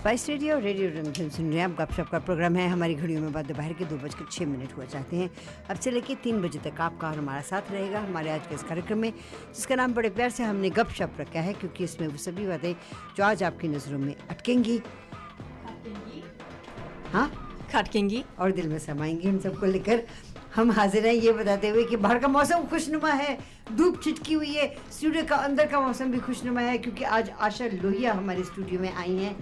Spice radio radio Rimjhim सुन रहे हैं आप गपशप का प्रोग्राम है। हमारी घड़ियों में बाद दोपहर के दो बजकर छः मिनट हुआ चाहते हैं। अब से लेके तीन बजे तक आपका और हमारा साथ रहेगा। हमारे आज के इस कार्यक्रम में जिसका नाम बड़े प्यार से हमने गपशप रखा है क्योंकि इसमें वो सभी बातें जो आज आपकी नज़रों में अटकेंगी। हाँ? खटकेंगी। और दिल में समाएँगी उन सबको लेकर। हम हाजिर हैं ये बताते हुए कि बाहर का मौसम खुशनुमा है। धूप छिटकी हुई है। स्टूडियो का अंदर का मौसम भी खुशनुमा है क्योंकि आज आशा लोहिया हमारे स्टूडियो में आई हैं।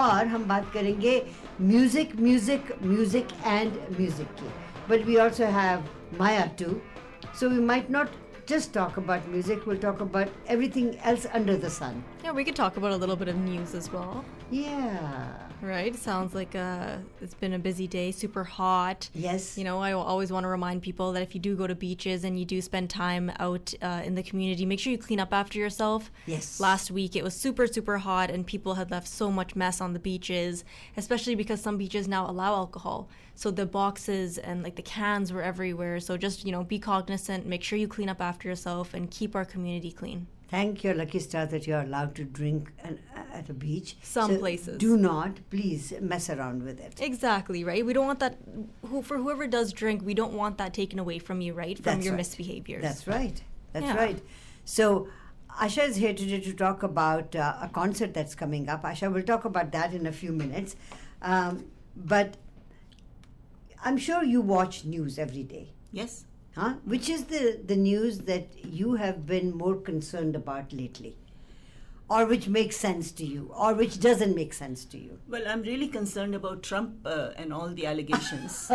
और हम बात करेंगे music music music and music की but we also have Maya too so we might not just talk about music we'll talk about everything else under the sun Yeah, we could talk about a little bit of news as well. yeah Right? Sounds like uh, it's been a busy day, super hot. yes You know, I always want to remind people that if you do go to beaches and you do spend time out uh, in the community, make sure you clean up after yourself. Yes. Last week it was super, super hot and people had left so much mess on the beaches, especially because some beaches now allow alcohol. So the boxes and like the cans were everywhere. So just, you know, be cognizant, make sure you clean up after yourself and keep our community clean. Thank your lucky star that you're allowed to drink an, at a beach. Some places. Do not, please, mess around with it. Exactly, right? We don't want that who for whoever does drink, we don't want that taken away from you, right? From That's your right. misbehaviors. That's right. That's Yeah. right. So, Asha is here today to talk about uh, a concert that's coming up. Asha we'll talk about that in a few minutes. Um, but I'm sure you watch news every day. Yes. Huh? Which is the, the news that you have been more concerned about lately? Or which makes sense to you? Or which doesn't make sense to you? Well, I'm really concerned about Trump uh, and all the allegations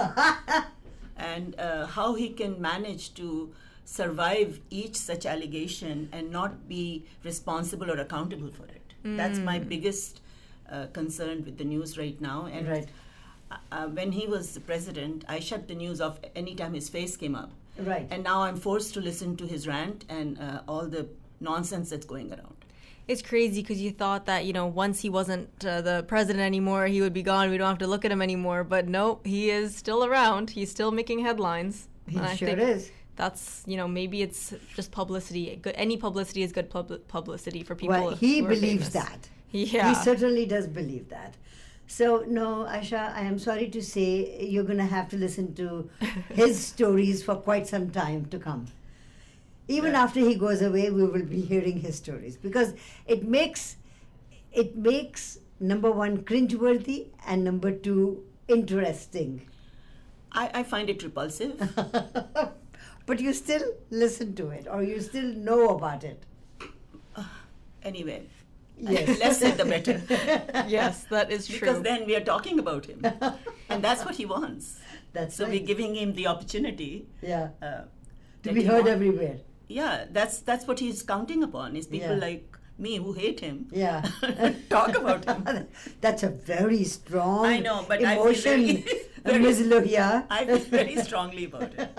and uh, how he can manage to survive each such allegation and not be responsible or accountable for it. That's my biggest uh, concern with the news right now. And Right. uh, uh, when he was president, I shut the news off anytime his face came up. Right. And now I'm forced to listen to his rant and uh, all the nonsense that's going around. It's crazy because you thought that, you know, once he wasn't uh, the president anymore, he would be gone. We don't have to look at him anymore. But no, he is still around. He's still making headlines. He And I sure think is. That's, you know, maybe it's just publicity. Good, any publicity is good pub- publicity for people. Well, he believes that. Yeah. He certainly does believe that. So, no, Aisha, I am sorry to say you're going to have to listen to his stories for quite some time to come. Even Yeah. after he goes away, we will be hearing his stories because it makes it makes number one cringeworthy and number two interesting. I, I find it repulsive. but you still listen to it or you still know about it. anyway, Yes. less said the better. yes, that is true. Because then we are talking about him. and that's what he wants. That's So right. we're giving him the opportunity. yeah. Uh, To be he heard everywhere. Yeah, that's that's what he's counting upon. Is people Yeah. like me who hate him. Yeah. talk about him. That's a very strong I know, but I feel emotion, very- uh, very- Ms. Lohia. I feel very strongly about it.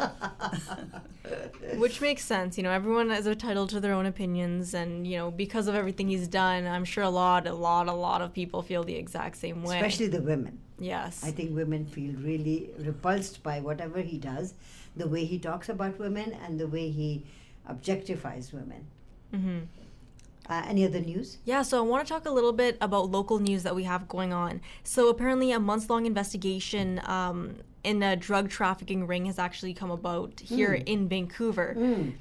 Which makes sense. You know, everyone is entitled to their own opinions, and you know, because of everything he's done, I'm sure a lot, a lot, a lot of people feel the exact same way. Especially the women. yes. I think women feel really repulsed by whatever he does, the way he talks about women and the way he objectifies women. hmm Uh, any other news? Yeah, so I want to talk a little bit about local news that we have going on. So apparently, a months-long investigation um, in a drug trafficking ring has actually come about here in Vancouver.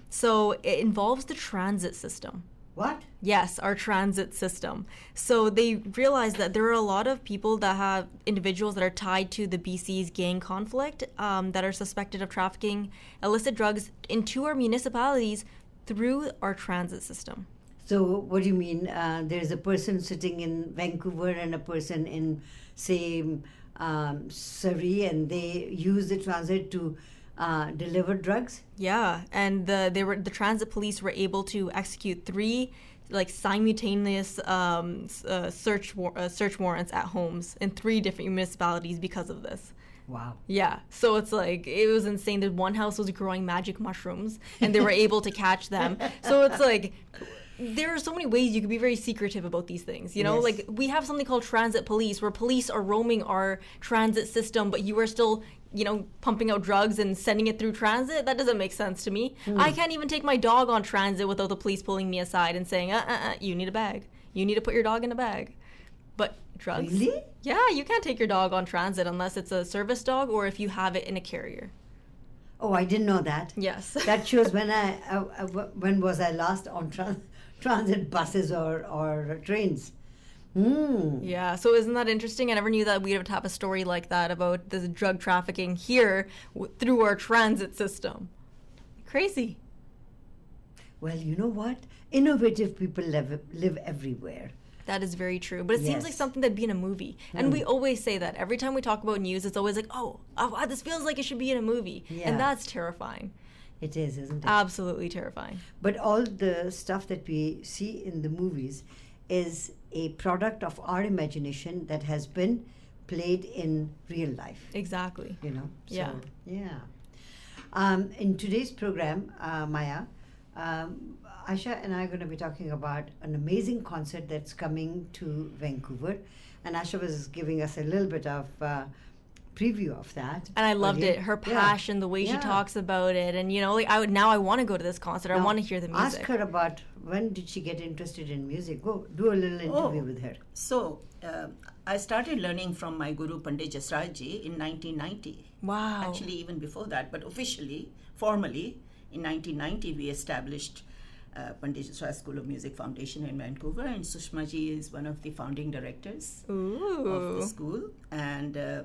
So it involves the transit system. What? Yes, our transit system. So they realized that there are a lot of people that have individuals that are tied to the BC's gang conflict um, that are suspected of trafficking illicit drugs into our municipalities through our transit system. So, what do you mean? Uh, there's a person sitting in Vancouver and a person in, say, um, Surrey, and they use the transit to uh, deliver drugs? Yeah, and the they were the transit police were able to execute three like simultaneous um, uh, search war- uh, search warrants at homes in three different municipalities because of this. Wow. Yeah, so it's like it was insane. That one house was growing magic mushrooms, and they were able to catch them. So it's like there are so many ways you could be very secretive about these things. You know, Yes. like we have something called transit police, where police are roaming our transit system, but you are still, you know, pumping out drugs and sending it through transit. That doesn't make sense to me. I can't even take my dog on transit without the police pulling me aside and saying, uh, uh, uh, "You need a bag. You need to put your dog in a bag." But drugs? Really? Yeah, you can't take your dog on transit unless it's a service dog or if you have it in a carrier. Oh, I didn't know that. Yes. That shows when I uh, uh, when was I last on trans- transit buses or or trains. Hmm. Yeah, so isn't that interesting? I never knew that we would have to have a story like that about the drug trafficking here w- through our transit system. Crazy. Well, you know what? Innovative people live live everywhere. That is very true. But it seems like something that'd be in a movie. And we always say that. Every time we talk about news, it's always like, oh, oh wow, this feels like it should be in a movie. Yeah. And that's terrifying. It is, isn't it? Absolutely terrifying. But all the stuff that we see in the movies is a product of our imagination that has been played in real life. Exactly. You know. Yeah. Yeah. Um, in today's program, uh, Maya, um, Asha and I are going to be talking about an amazing concert that's coming to Vancouver, and Asha was giving us a little bit of uh, preview of that. And I loved it. Her Yeah. passion, the way she talks about it, and you know, like I would now I want to go to this concert. I want to hear the music. Ask her about when did she get interested in music. Go do a little interview Oh. with her. So um I started learning from my guru Pandit Jasraj in 1990. Wow. Actually, even before that, but officially, formally, in 1990, we established uh, Pandit Jasraj School of Music Foundation in Vancouver, and Sushma ji is one of the founding directors of the school. And uh,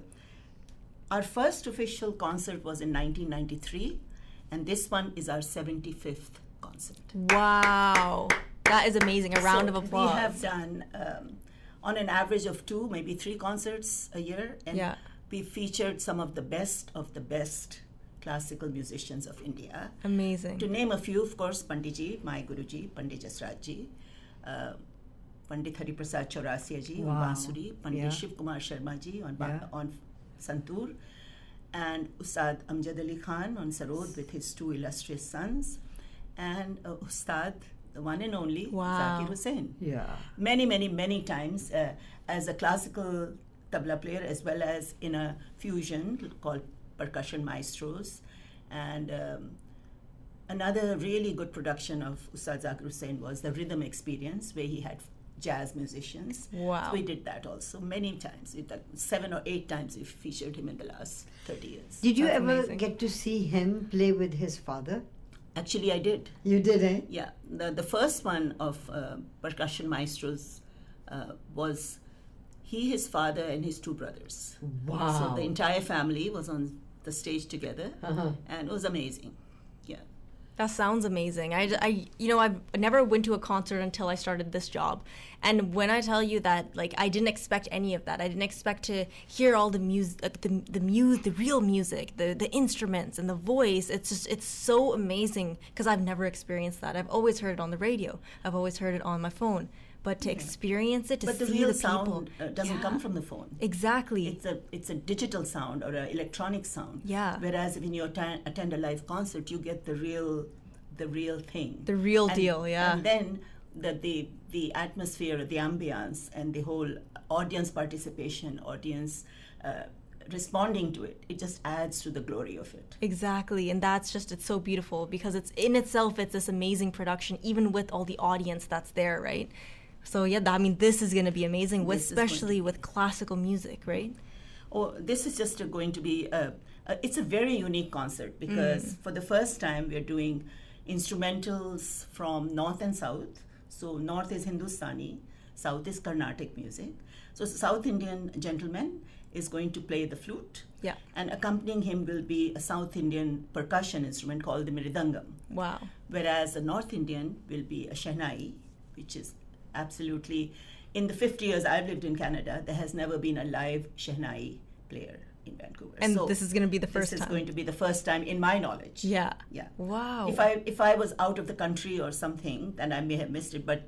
our first official concert was in 1993, and this one is our 75th concert. Wow. That is amazing. A round So of applause. We have done um, on an average of two, maybe three concerts a year, and Yeah. we featured some of the best of the best classical musicians of India. amazing. To name a few, of course, Panditji, my Guruji, Pandit Jasraj ji, uh, Pandit Hariprasad Chaurasia ji on Wow. Bansuri, Pandit Yeah. Shiv Kumar Sharma ji on, ba- Yeah. on Santur, and Ustad Amjad Ali Khan on Sarod with his two illustrious sons, and uh, Ustad, the one and only Wow. Zakir Hussain Yeah. many, many, many times uh, as a classical tabla player as well as in a fusion called Percussion Maestros. And um, another really good production of Ustad Zakir Hussain was the Rhythm Experience, where he had jazz musicians. Wow. So we did that also many times. We did seven or eight times we featured him in the last 30 years. Did you That's ever amazing. get to see him play with his father? Actually, I did. You did, eh? Yeah, the, the first one of uh, percussion maestros uh, was he, his father, and his two brothers. Wow. So the entire family was on the stage together, Uh-huh. and it was amazing. That sounds amazing. I, I, you know, I've never went to a concert until I started this job, and when I tell you that, like, I didn't expect any of that. I didn't expect to hear all the music, like, uh, the the music, the real music, the the instruments and the voice. It's just, it's so amazing because I've never experienced that. I've always heard it on the radio. I've always heard it on my phone, but to experience it, to But the see real the people, sound uh, doesn't Yeah. come from the phone. exactly. It's a it's a digital sound or an electronic sound. Yeah. Whereas when you atten- attend a live concert, you get the real the real thing. The real And- deal, yeah. And then the the the atmosphere, the ambience, and the whole audience participation, audience uh, responding to it, it just adds to the glory of it. Exactly, and that's just it's so beautiful because it's in itself it's this amazing production, even with all the audience that's there, right? So yeah, I mean, this is going to be amazing, with, This is going to especially with classical music, right? Oh, this is just going to be a, a, it's a very unique concert mm. because for the first time we're doing instrumentals from north and south. So north is Hindustani, south is Carnatic music. So South Indian gentleman is going to play the flute. Yeah. And accompanying him will be a South Indian percussion instrument called the mridangam. Wow. Whereas the North Indian will be a Shehnai, which is absolutely, in the 50 years I've lived in Canada, there has never been a live Shehnai player in Vancouver. And this is gonna be the first This is time. going to be the first time in my knowledge. Yeah. Yeah. Wow. If I if I was out of the country or something, then I may have missed it, but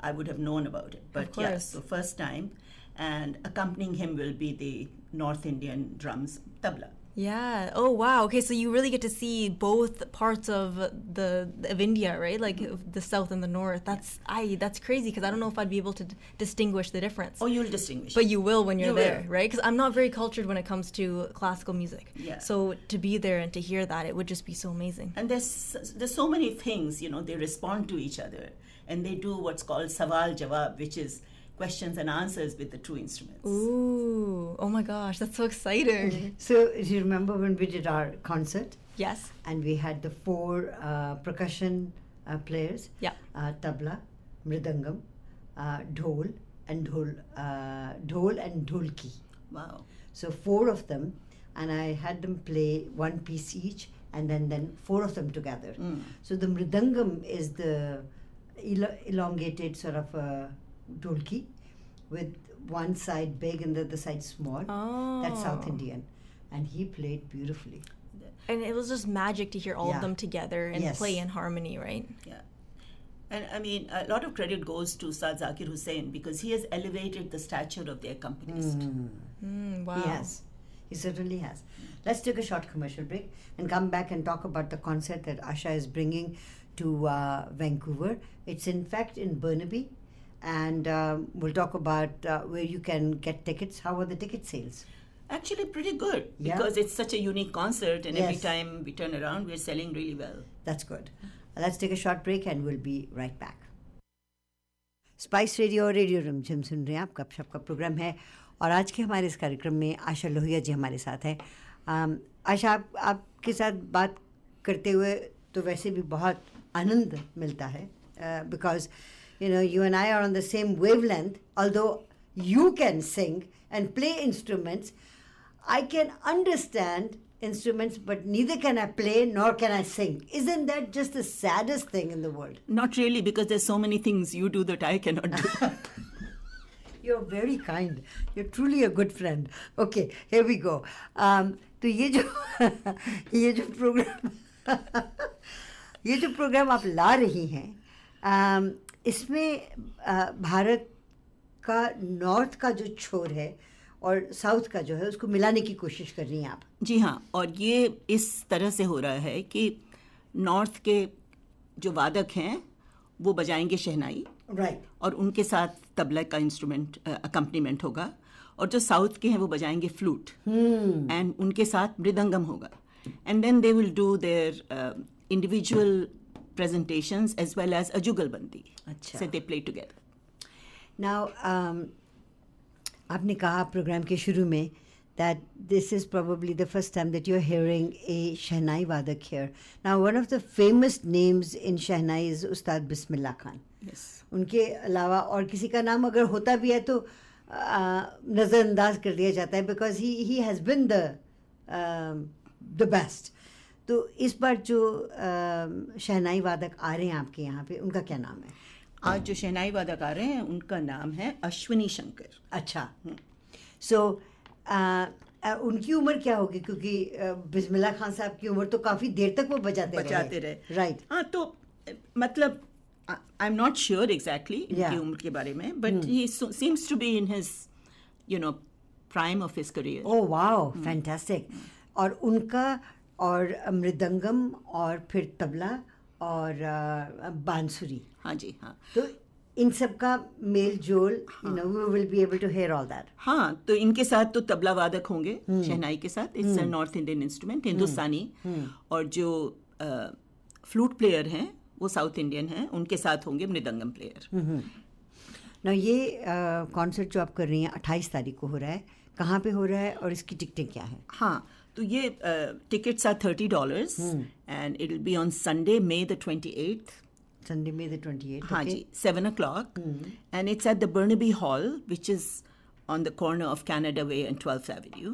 I would have known about it. But yeah, so first time, and accompanying him will be the North Indian drums tabla. Yeah. Oh wow. Okay, so you really get to see both parts of the of India, right? Like Mm-hmm. the south and the north. That's I. That's crazy because I don't know if I'd be able to d- distinguish the difference. Oh, you'll distinguish. But you will when you're You there, will. right? Because I'm not very cultured when it comes to classical music. Yeah. So to be there and to hear that, it would just be so amazing. And there's there's so many things, you know, they respond to each other and they do what's called sawal jawab, which is questions and answers with the two instruments. Ooh, oh my gosh, that's so exciting. So, do you remember when we did our concert yes. and we had the four uh, percussion uh, players? Yeah. Uh, tabla, mridangam, uh, dhol, and dhol, uh, dhol and dholki. Wow. So four of them, and I had them play one piece each, and then then four of them together. Mm. So the mridangam is the elo- elongated sort of uh, dholki, with one side big and the other side small. Oh. That's South Oh. Indian, and he played beautifully. And it was just magic to hear all Yeah. of them together and Yes. play in harmony, right? Yeah. And I mean, a lot of credit goes to Saad Zakir Hussain because he has elevated the stature of the accompanist. Mm, wow. He has. He certainly has. Let's take a short commercial break and come back and talk about the concert that Asha is bringing to uh, Vancouver. It's in fact in Burnaby, and um, we'll talk about uh, where you can get tickets. How are the ticket sales? Actually, pretty good Yeah. because it's such a unique concert, and every Yes. time we turn around, we're selling really well. That's good. Let's take a short break and we'll be right back. Spice Radio और radio Rimjhim सुन रहे हैं आप गपशप का programme है और आज के हमारे इस कार्यक्रम में आशा लोहिया जी हमारे साथ है um, आशा आप आपके साथ बात करते हुए तो वैसे भी बहुत आनंद मिलता है because you Know you and I are on the same wavelength although you can sing and play instruments I can understand instruments, but neither can I play nor can I sing. Isn't that just the saddest thing in the world? Not really, because there's so many things you do that I cannot do. You're very kind. You're truly a good friend. Okay, here we go. Um, तो ये जो ये जो programme ये जो programme आप ला रही हैं um, इसमें भारत का नॉर्थ का जो छोर है और साउथ का जो है उसको मिलाने की कोशिश कर रही हैं आप। जी हाँ और ये इस तरह से हो रहा है कि नॉर्थ के जो वादक हैं वो बजाएँगे शहनाई। Right right. और उनके साथ तबला का इंस्ट्रूमेंट अकम्पनीमेंट होगा। और जो साउथ के हैं वो बजाएँगे फ्लूट एंड hmm. उनके साथ मृदंगम होगा। And then they will do their individual presentations as well as a jugalbandi. अच्छा। So they play together. Now, um, आपने कहा प्रोग्राम के शुरू में that this is probably the first time that you're hearing a Shahnai Vadak here. Now, one of the famous names in Shahnai is Ustad Bismillah Khan. Yes. उनके अलावा और किसी का नाम अगर होता भी है तो नज़रअंदाज कर दिया जाता है because he he has been the the best तो इस बार जो शहनाई वादक आ रहे हैं आपके यहाँ पे उनका क्या नाम है? आज जो शहनाई वादक आ रहे हैं उनका नाम है अश्विनी शंकर। अच्छा। सो उनकी उम्र क्या होगी? क्योंकि बिस्मिल्लाह खान साहब की उम्र तो काफ़ी देर तक वो बजाते बजाते रहे। राइट हाँ तो मतलब I am not sure exactly इनकी उम्र के बारे में but he seems to be in his you know prime of his career oh wow fantastic और उनका और मृदंगम और फिर तबला और बांसुरी। हाँ जी हाँ। तो इन सब का मेल जोल you know we will be able to hear all that हाँ तो इनके साथ तो तबला वादक होंगे शहनाई के साथ। It's a north Indian instrument Hindustani. और जो फ्लूट प्लेयर हैं वो साउथ इंडियन हैं उनके साथ होंगे मृदंगम प्लेयर ना ये कॉन्सर्ट जो आप कर रही हैं अट्ठाईस तारीख को हो रहा है। कहाँ पे हो रहा है और इसकी टिकटें क्या है? हाँ तो ये tickets are thirty dollars and it will be on Sunday May the twenty eighth Sunday May the twenty eight हाँ जी seven o'clock and it's at the Burnaby Hall which is on the corner of Canada Way and 12th Avenue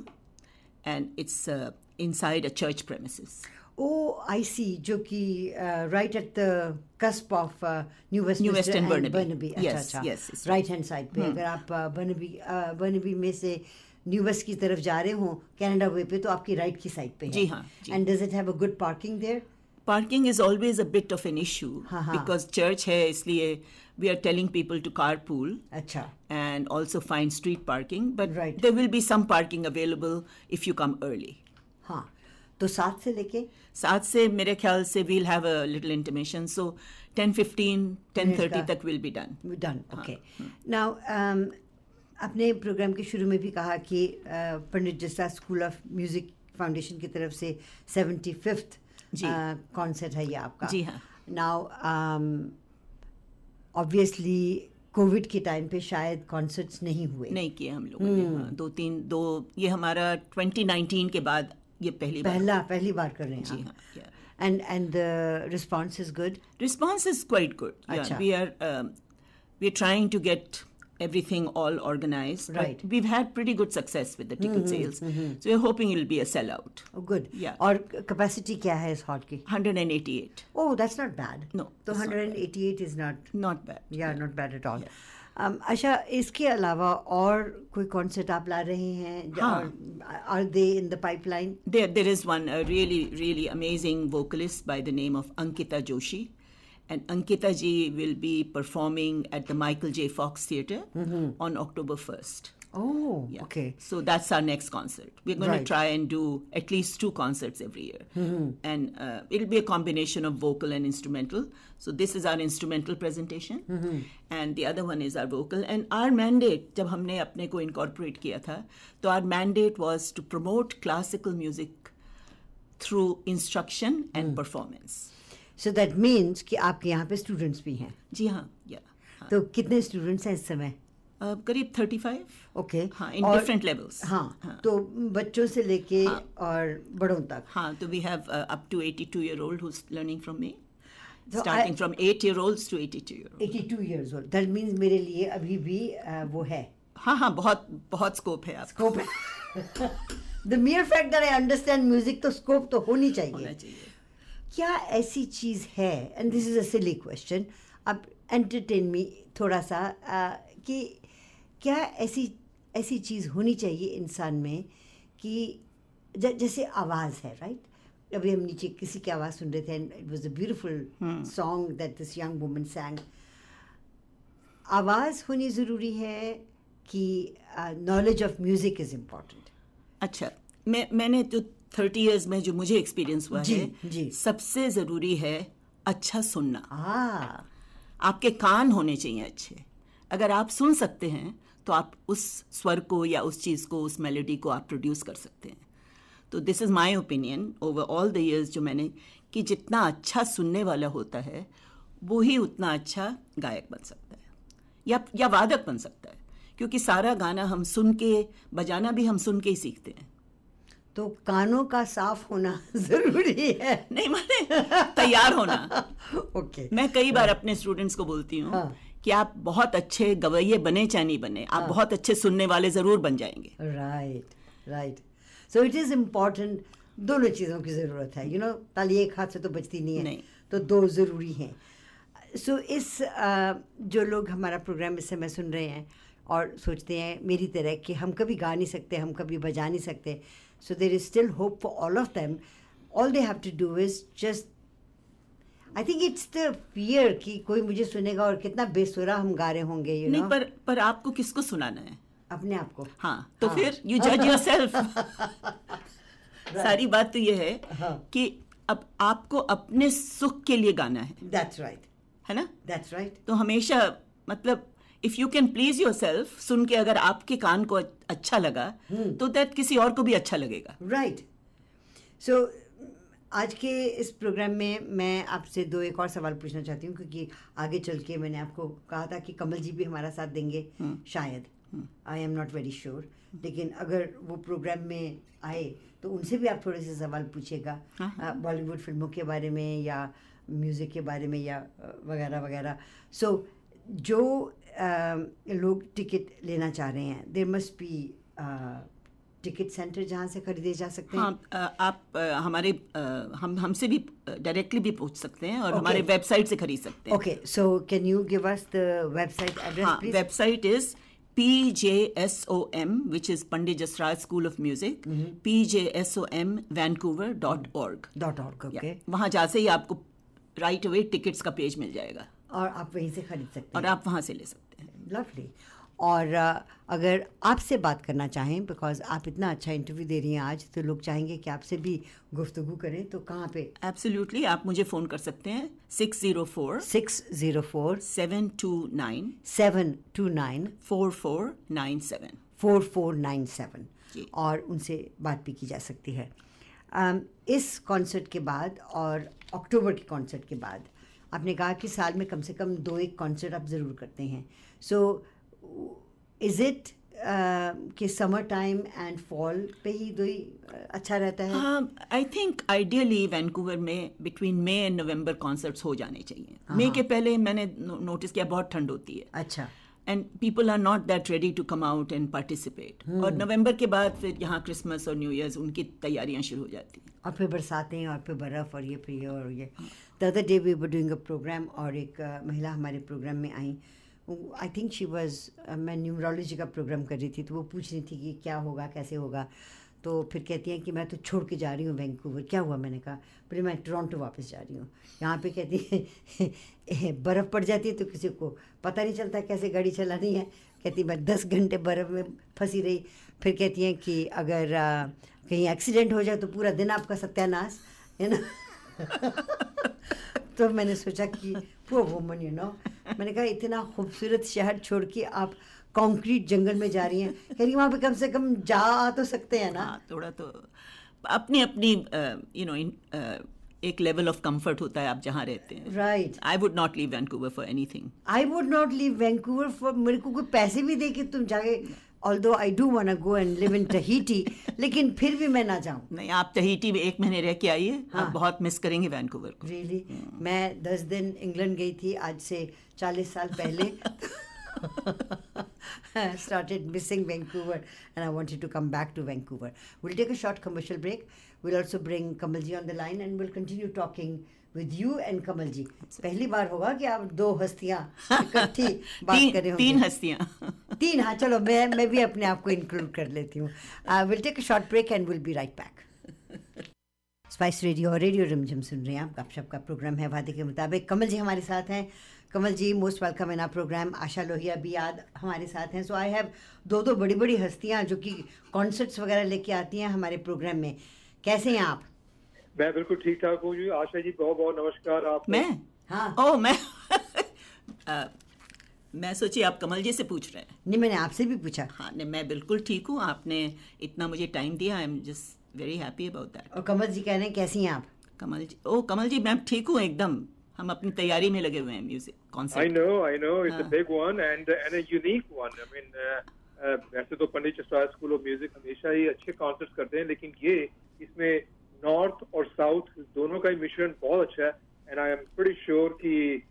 and it's uh, inside a church premises O I see जो कि right at the cusp of new west New West and Burnaby. Burnaby अच्छा Yes, अच्छा yes, it's right hand side पे अगर आप Burnaby Burnaby में से newest की तरफ़ जा रहे हो कैनेडा वे पे तो आपकी राइट की साइड पे and does it have good parking there parking is always a bit of an issue because church है इसलिए we are telling people to car pool अच्छा। And also fine street parking but right there will be some parking available if you come early हाँ तो सात से लेके सात से मेरे ख्याल से we'll have a little intimation so ten fifteen ten thirty तक will be done done okay now अपने प्रोग्राम के शुरू में भी कहा कि पंडित जस्ता स्कूल ऑफ़ म्यूज़िक फाउंडेशन की तरफ़ से सेवेंटी फिफ्थ कॉन्सर्ट है ये आपका जी हाँ। नाउ ऑब्वियसली कोविड के टाइम पे शायद कॉन्सर्ट्स नहीं हुए नहीं किए हम लोगों ने हाँ, दो तीन दो ये हमारा 2019 के बाद ये पहली बार पहला पहली बार कर रहे हैं जी हाँ. And and the response is good quite good. Yeah, Acha. we are um, we're trying to get everything all organized. but Right. we've had pretty good success with the ticket sales, so we're hoping it'll be a sellout. Good Yeah. और capacity क्या है इस hall की 188, oh that's not bad No, तो it's not 188 is not not bad. Yeah not bad at all अच्छा इसके अलावा और कोई कॉन्सर्ट आप ला रहे हैं हाँ. Are they in the pipeline There, there is one a really, really amazing vocalist by the name of Ankita Joshi. And Ankita ji will be performing at the Michael J. Fox Theatre on October 1st. Oh Yeah. Okay So that's our next concert. We're going Right. to try and do at least two concerts every year. And uh, it'll be a combination of vocal and instrumental. So this is our instrumental presentation. And the other one is our vocal. And our mandate, जब हमने अपने को incorporate किया था, तो our mandate was to promote classical music through instruction and performance. So that means कि आपके यहाँ पे स्टूडेंट्स भी हैं। जी हाँ, yeah. तो कितने स्टूडेंट्स हैं इस समय? Uh, करीब 35. ओके हाँ, in different levels. हाँ तो बच्चों से लेके और बड़ों तक। हाँ, तो we have uh, up to 82 year old who's learning from me. So starting I- from 8 year olds to 82 year olds. 82 years old that means मेरे लिए अभी भी uh, वो है। हाँ हाँ बहुत बहुत स्कोप है scope the mere fact that I understand music तो स्कोप तो होनी होना चाहिए चाहिए। क्या ऐसी चीज़ है? And this is a silly question अब एंटरटेन मी थोड़ा सा uh, कि क्या ऐसी ऐसी चीज़ होनी चाहिए इंसान में कि ज, जैसे आवाज़ है राइट अभी हम नीचे किसी की आवाज़ सुन रहे थे and it was a beautiful song that this young woman sang आवाज़ होनी ज़रूरी है कि knowledge of music is important अच्छा मैं मैंने तो 30 इयर्स में जो मुझे एक्सपीरियंस हुआ जी, है जी। सबसे ज़रूरी है अच्छा सुनना। आ आपके कान होने चाहिए अच्छे। अगर आप सुन सकते हैं तो आप उस स्वर को या उस चीज़ को उस मेलोडी को आप प्रोड्यूस कर सकते हैं। तो this is my opinion over all the years जो मैंने कि जितना अच्छा सुनने वाला होता है वो ही उतना अच्छा गायक बन सकता है। या या वादक बन सकता है। क्योंकि सारा गाना हम सुन के बजाना भी हम सुन के ही सीखते हैं। तो कानों का साफ़ होना ज़रूरी है। नहीं माने तैयार होना। ओके। okay. मैं कई बार अपने स्टूडेंट्स को बोलती हूँ हाँ। कि आप बहुत अच्छे गवैये बने चाहे नहीं बने आप बहुत अच्छे सुनने वाले ज़रूर बन जाएँगे। Right right so it is important दोनों चीज़ों की ज़रूरत है। यू नो ताली एक हाथ से तो बचती नहीं है नहीं। तो दो ज़रूरी हैं। सो so, इस अ, जो लोग हमारा प्रोग्राम इस समय सुन रहे हैं और सोचते हैं मेरी तरह कि हम कभी गा नहीं सकते हम कभी बजा नहीं सकते so there is still hope for all of them all they have to do is just I think it's the fear कि कोई मुझे सुनेगा और कितना बेसुरा हम गा रहे होंगे यू नहीं नो पर पर आपको किसको सुनाना है? अपने आप को। हाँ तो हाँ। फिर यू जज योर सेल्फ सारी बात तो ये है हाँ। कि अब आपको अपने सुख के लिए गाना है। दैट्स राइट है ना? दैट्स राइट तो हमेशा मतलब if you can please yourself सुन के अगर आपके कान को अच्छा लगा hmm. तो दैट किसी और को भी अच्छा लगेगा। Right right. सो so, आज के इस प्रोग्राम में मैं आपसे दो एक और सवाल पूछना चाहती हूँ क्योंकि आगे चल के मैंने आपको कहा था कि कमल जी भी हमारा साथ देंगे hmm. शायद। I am not very sure लेकिन अगर वो प्रोग्राम में आए तो उनसे भी आप थोड़े से सवाल पूछिएगा। हाँ, बॉलीवुड फ़िल्मों के बारे में या म्यूज़िक के बारे में या वगैरह वगैरह। सो so, जो लोग टिकट लेना चाह रहे हैं। There must be ticket centre जहाँ से खरीदे जा सकते हैं। हाँ आप हमारे हम हमसे भी डायरेक्टली भी पूछ सकते हैं और Okay. हमारे वेबसाइट से खरीद सकते हैं। So can you give us the website address, हाँ website is P J S O M which is Pandit Jasraj School of Music P J S O M Vancouver dot org dot org, okay. वहाँ जैसे ही आपको right away tickets का page मिल जाएगा। और आप वहीं से खरीद सकते हैं। और आप वहाँ से ले सकते हैं। लवली और अगर आपसे बात करना चाहें बिकॉज़ आप इतना अच्छा इंटरव्यू दे रही हैं आज तो लोग चाहेंगे कि आपसे भी गुफ्तगू करें तो कहाँ पे? एब्सोल्युटली आप मुझे फ़ोन कर सकते हैं six zero four six zero four seven two nine seven two nine four four nine seven four four nine seven और उनसे बात भी की जा सकती है। अम, इस कॉन्सर्ट के बाद और अक्टूबर के कॉन्सर्ट के बाद आपने कहा कि साल में कम से कम दो एक कॉन्सर्ट आप ज़रूर करते हैं। सो इज़ इट कि समर टाइम एंड फॉल पे ही दो ही uh, अच्छा रहता है? आई थिंक आइडियली वैंकूवर में between May and November concerts हो जाने चाहिए। हाँ, मई हाँ। के पहले मैंने नोटिस किया बहुत ठंड होती है। अच्छा। And people are not that ready to come out and participate. और नवंबर के बाद फिर यहाँ क्रिसमस और न्यू ईयर्स उनकी तैयारियाँ शुरू हो जाती हैं। और फिर बरसातें और फिर बर्फ़ और ये फिर ये और ये। The other day we were doing a program और एक uh, महिला हमारे प्रोग्राम में आई। आई थिंक शी वॉज़ मैं न्यूमरोलॉजी का प्रोग्राम कर रही थी तो वो पूछ रही थी कि क्या होगा कैसे होगा? तो फिर कहती हैं कि मैं तो छोड़ के जा रही हूँ वैंकूवर क्या हुआ? मैंने कहा बोले मैं टोरंटो वापस जा रही हूँ। यहाँ पे कहती है बर्फ़ पड़ जाती है तो किसी को पता नहीं चलता कैसे गाड़ी चलानी है। कहती मैं दस घंटे बर्फ़ में फंसी रही। फिर कहती हैं कि अगर आ, कहीं एक्सीडेंट हो जाए तो पूरा दिन आपका सत्यानाश है ना? तो मैंने सोचा कि वो वुमन यू नो मैंने कहा इतना खूबसूरत शहर छोड़ के आप कंक्रीट जंगल में जा रही हैं. कह रही वहाँ पे कम से कम जा तो सकते हैं ना? हाँ थोड़ा तो अपनी अपनी यू नो एक लेवल ऑफ़ कंफर्ट होता है आप जहाँ रहते हैं। Right I would not leave Vancouver for anything I would not leave Vancouver for मेरे को कोई पैसे भी दे के तुम जाके although I do want go and live in Tahiti लेकिन फिर भी मैं ना जाऊँ नहीं आप तहीटी में एक महीने रह के आइए हाँ। आप बहुत मिस करेंगे वैंकूवर को रियली मैं दस दिन इंग्लैंड गई थी आज से चालीस साल पहले I started missing Vancouver and I wanted to come back to Vancouver. We'll take a short commercial break. We'll also bring Kamalji on the line and we'll continue talking with and Kamal ji पहली बार होगा कि आप दो हस्तियाँ इकट्ठी बात कर रहे तीन, तीन हस्तियाँ। तीन हाँ चलो मैं मैं भी अपने आप को इंक्लूड कर लेती हूँ। Will take a short break and will be right back Spice Radio और रेडियो रिमझिम सुन रहे हैं आप। गपशप का प्रोग्राम है वादे के मुताबिक। कमल जी हमारे साथ हैं। Kamal ji most welcome in our program Asha Lohia भी याद हमारे साथ हैं। सो आई हैव दो दो बड़ी बड़ी हस्तियाँ जो कि कॉन्सर्ट्स वगैरह लेके आती हैं हमारे प्रोग्राम में। कैसे हैं आप? मैं बिल्कुल ठीक ठाक हूँ जी। आशा जी बहुत बहुत नमस्कार आप मैं? हाँ। ओ मैं? अ, मैं सोची आप कमल जी से पूछ रहे हैं। नहीं मैंने आपसे भी पूछा। हाँ नहीं मैं बिल्कुल ठीक हूँ। आपने इतना मुझे टाइम दिया। I am just very happy about that और कमल जी कह रहे हैं कैसी हैं आप? कमल जी ओ कमल जी मैं ठीक हूँ एकदम। हम अपनी तैयारी में लगे हुए हैं music concert know, it's a हाँ. big one and and a unique one. I mean, uh, uh, वैसे तो Pandit Chattopadhyay School of Music हमेशा ही अच्छे कॉन्सर्ट्स करते हैं लेकिन ये इसमें नॉर्थ और साउथ दोनों का ही मिश्रण बहुत अच्छा है and I am pretty sure कि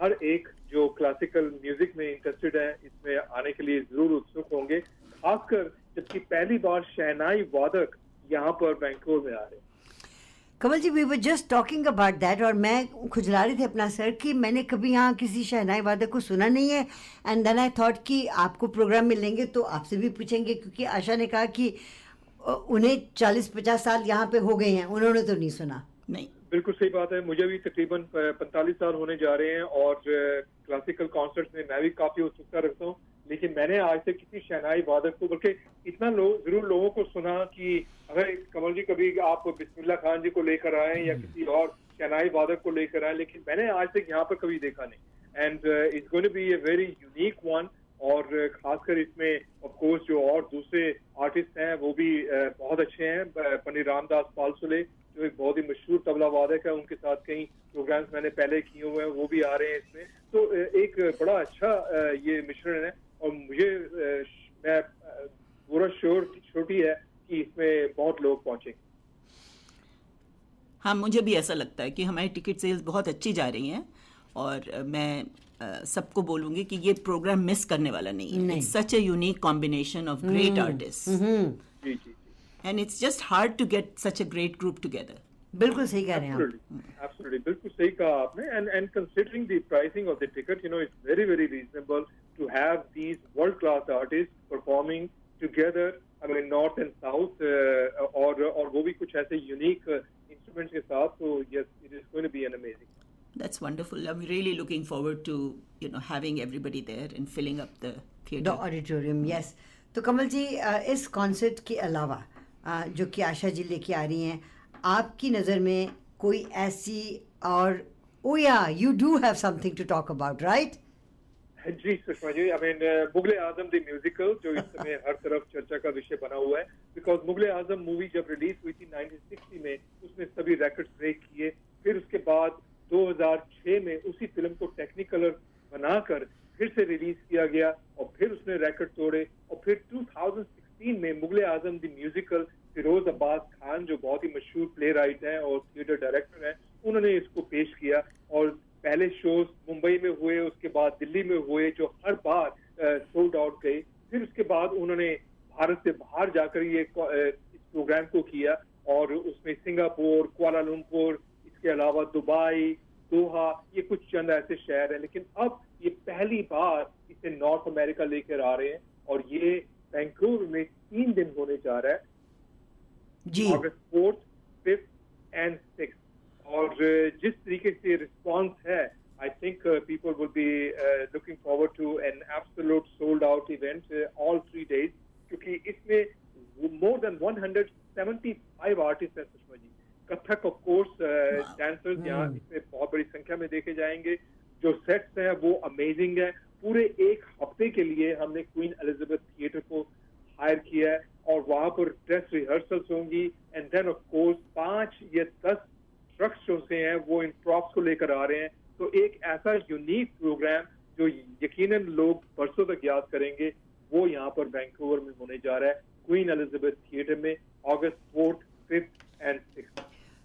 हर एक जो क्लासिकल म्यूज़िक में इंटरेस्टेड है, इसमें आने के लिए ज़रूर उत्सुक होंगे, खासकर जबकि पहली बार शहनाई वादक यहाँ पर बैंकोर में आ रहे हैं। Kamal ji we were just talking about that और मैं खुजला रही थी अपना सर कि मैंने कभी यहाँ किसी शहनाई वादक को सुना नहीं है एंड देन आई थॉट कि आपको प्रोग्राम में लेंगे तो आपसे भी पूछेंगे, क्योंकि आशा ने कहा कि उन्हें चालीस पचास साल यहाँ पे हो गए हैं उन्होंने तो नहीं सुना। नहीं। बिल्कुल सही बात है मुझे भी तकरीबन पैंतालीस साल होने जा रहे हैं और क्लासिकल कॉन्सर्ट्स में मैं भी काफ़ी उत्सुकता रखता हूँ लेकिन मैंने आज तक किसी शहनाई वादक को बल्कि इतना लोग ज़रूर लोगों को सुना कि अगर कमल जी कभी आप बिस्मिल्ला खान जी को लेकर आए या किसी और शहनाई वादक को लेकर आए लेकिन मैंने आज तक यहाँ पर कभी देखा नहीं। And it's going to be a very unique one और खासकर इसमें ऑफ़ कोर्स जो और दूसरे आर्टिस्ट हैं, वो भी बहुत अच्छे हैं पंडित रामदास पालसुले, जो एक बहुत ही मशहूर तबला वादक है, उनके साथ कई प्रोग्राम्स मैंने पहले किए हुए हैं, वो भी आ रहे हैं इसमें। तो एक बड़ा अच्छा ये मिश्रण है, और मुझे मैं पूरा श्योर, छोटी है कि इसमें बहुत लोग पहुँचेंगे। हाँ मुझे भी ऐसा लगता है कि हमारी टिकट सेल्स बहुत अच्छी जा रही हैं। और मैं सबको बोलूँगी कि ये प्रोग्राम मिस करने वाला नहीं है। It's such a unique combination of great artist and it's just hard to get such a great group together बिल्कुल सही कह रहे हैं बिल्कुल सही कहा आपने। And and considering the pricing of the ticket you know it's very very reasonable to have these world class artist performing together I mean north and south और और वो भी कुछ ऐसे यूनिक इंस्ट्रूमेंट्स के साथ तो yes it is going to be an amazing That's wonderful. I'm really looking forward to you know having everybody there and filling up the theater. Auditorium yes तो कमल जी इस कॉन्सर्ट के अलावा जो कि आशा जी लेके आ रही हैं आपकी नज़र में कोई ऐसी और ओ या you do have something to talk about right ji Sushma ji I mean Mughal Azam the musical जो इस समय हर तरफ़ चर्चा का विषय बना हुआ है बिकॉज़ मुगल आज़म मूवी जब रिलीज़ हुई थी 1960 में उसने सभी रिकॉर्ड्स ब्रेक किए फिर उसके बाद 2006 2006 में उसी फ़िल्म को टेक्निकलर बनाकर फिर से रिलीज़ किया गया और फिर उसने रिकॉर्ड तोड़े और फिर 2016 में मुगल आज़म द म्यूजिकल फिरोज अब्बास खान, जो बहुत ही मशहूर प्ले राइट हैं और थिएटर डायरेक्टर हैं, उन्होंने इसको पेश किया और पहले शोज़ मुंबई में हुए, उसके बाद दिल्ली में हुए, जो हर बार सोल्ड आउट गए। फिर उसके बाद उन्होंने भारत से बाहर जाकर ये इस प्रोग्राम को किया और उसमें सिंगापुर, कुआलालंपुर इसके अलावा दुबई दोहा ये कुछ चंद ऐसे शहर हैं। लेकिन अब ये पहली बार इसे नॉर्थ अमेरिका लेकर आ रहे हैं और ये बैंकूर में तीन दिन होने जा रहा है। जी। August fourth fifth and six और जिस तरीके से रिस्पॉन्स है I think people will be looking forward to an absolute sold out event all three days क्योंकि इसमें मोर देन 175 आर्टिस्ट हैं Sushma ji. Kathak of course dancers यहाँ इसमें बहुत बड़ी संख्या में देखे जाएँगे। जो सेट्स हैं वो अमेजिंग है। पूरे एक हफ़्ते के लिए हमने क्वीन एलिजाबेथ थिएटर को हायर किया है और वहाँ पर ड्रेस रिहर्सल्स होंगी। एंड देन ऑफ़ कोर्स पाँच या दस ट्रक्स जो से हैं वो इन प्रॉप्स को लेकर आ रहे हैं। तो एक ऐसा यूनिक प्रोग्राम जो यकीनन लोग बरसों तक याद करेंगे वो यहाँ पर वैंकूवर में होने जा रहा है। क्वीन एलिजाबेथ थिएटर में August fourth fifth and six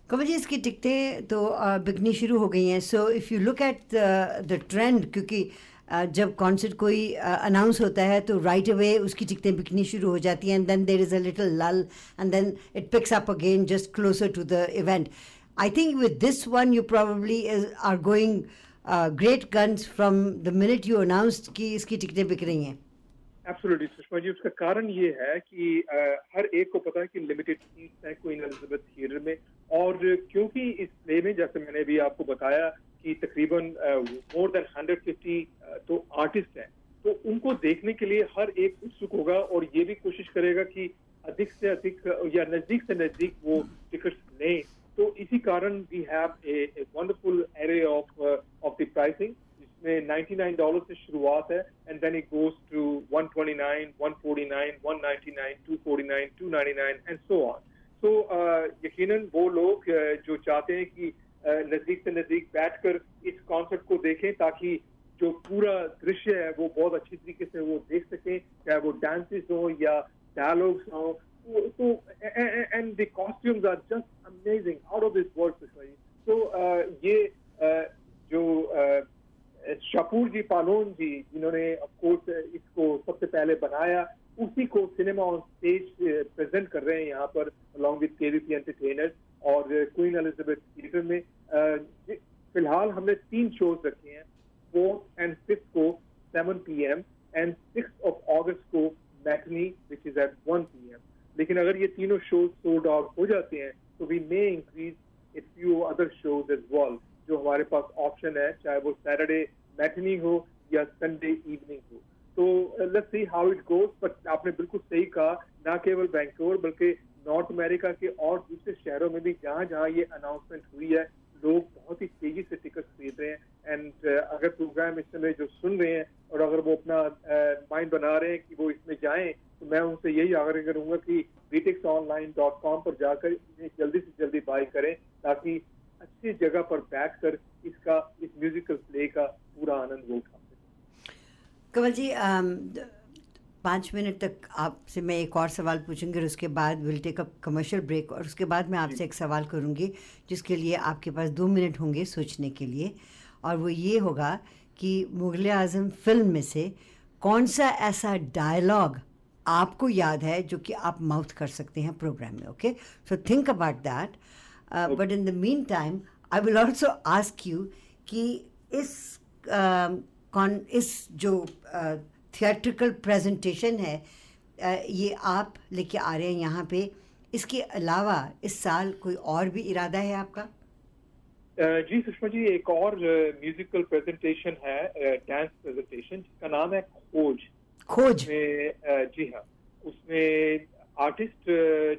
Kamal ji इसकी टिकटें तो बिकनी शुरू हो गई हैं। So if you look at the trend क्योंकि जब कॉन्सर्ट कोई अनाउंस होता है तो राइट अवे उसकी टिकटें बिकनी शुरू हो जाती हैं। And then there is a little lull and then it picks up again just closer to the event I think with this one you probably are going great guns from the minute you announce कि इसकी टिकटें बिक रही हैं absolutely Sushma ji उसका कारण ये है कि आ, हर एक को पता है कि लिमिटेड सीट्स हैं क्वीन एलिजाबेथ थिएटर में। और क्योंकि इस प्ले में जैसे मैंने भी आपको बताया कि तकरीबन मोर देन 150 तो आर्टिस्ट हैं। तो उनको देखने के लिए हर एक उत्सुक होगा और ये भी कोशिश करेगा कि अधिक से अधिक या नज़दीक से नज़दीक वो टिकट्स लें। तो इसी कारण we have a wonderful array of of the pricing जिसमें 99 डॉलर से शुरुआत है and then it goes to 129, 149, 199, 249, 299 and so on so यकीनन वो लोग uh, जो चाहते हैं कि uh, नज़दीक से नज़दीक बैठकर इस कॉन्सर्ट को देखें ताकि जो पूरा दृश्य है वो बहुत अच्छी तरीके से वो देख सकें चाहे वो डांसेस हो या डायलॉग्स हो। तो and the costumes are just amazing out of this world तो ये uh, जो uh, शपूर जी, पालोन जी, जिन्होंने ऑफकोर्स इसको सबसे पहले बनाया, उसी को सिनेमा ऑन स्टेज प्रेजेंट कर रहे हैं यहाँ पर अलॉन्ग विद केवीपी एंटरटेनर्स और क्वीन एलिजाबेथ थिएटर में। फ़िलहाल हमने तीन शोज़ रखे हैं फोर्थ एंड फिफ्थ को seven P M and six of August को matinee which is at one P M लेकिन अगर ये तीनों शोज़ सोल्ड आउट हो जाते हैं तो we may increase a few other shows as well जो हमारे पास ऑप्शन है चाहे वो सैटरडे मैटनी हो या संडे इवनिंग हो। तो let's see how it goes but आपने बिल्कुल सही कहा ना केवल बैंकोर बल्कि नॉर्थ अमेरिका के और दूसरे शहरों में भी जहाँ जहाँ ये अनाउंसमेंट हुई है लोग बहुत ही तेज़ी से टिकट खरीद रहे हैं। एंड uh, अगर प्रोग्राम इस समय जो सुन रहे हैं और अगर वो अपना माइंड uh, बना रहे हैं कि वो इसमें जाएँ तो मैं उनसे यही आग्रह करूँगा कि बीटेक्स ऑनलाइन डॉट कॉम पर जाकर इन्हें जल्दी से जल्दी बाय करें ताकि अच्छी जगह पर बैठकर इसका इस म्यूजिकल प्ले का पूरा आनंद वो उठा कमल जी पाँच मिनट तक आपसे मैं एक और सवाल पूछूँगी और उसके बाद will take up commercial break और उसके बाद मैं आपसे एक सवाल करूँगी जिसके लिए आपके पास दो मिनट होंगे सोचने के लिए। और वो ये होगा कि मुग़ल आज़म फ़िल्म में से कौन सा ऐसा डायलॉग आपको याद है जो कि आप माउथ कर सकते हैं प्रोग्राम में okay so think about that but in the meantime I will also ask you कि इस uh, इस जो थिएट्रिकल uh, प्रेजेंटेशन है uh, ये आप लेके आ रहे हैं यहाँ पे इसके अलावा इस साल कोई और भी इरादा है आपका? Uh, जी सुषमा जी एक और म्यूजिकल uh, प्रेजेंटेशन है डांस uh, प्रेजेंटेशन जिसका नाम है खोज। खोज। में जी हाँ उसमें आर्टिस्ट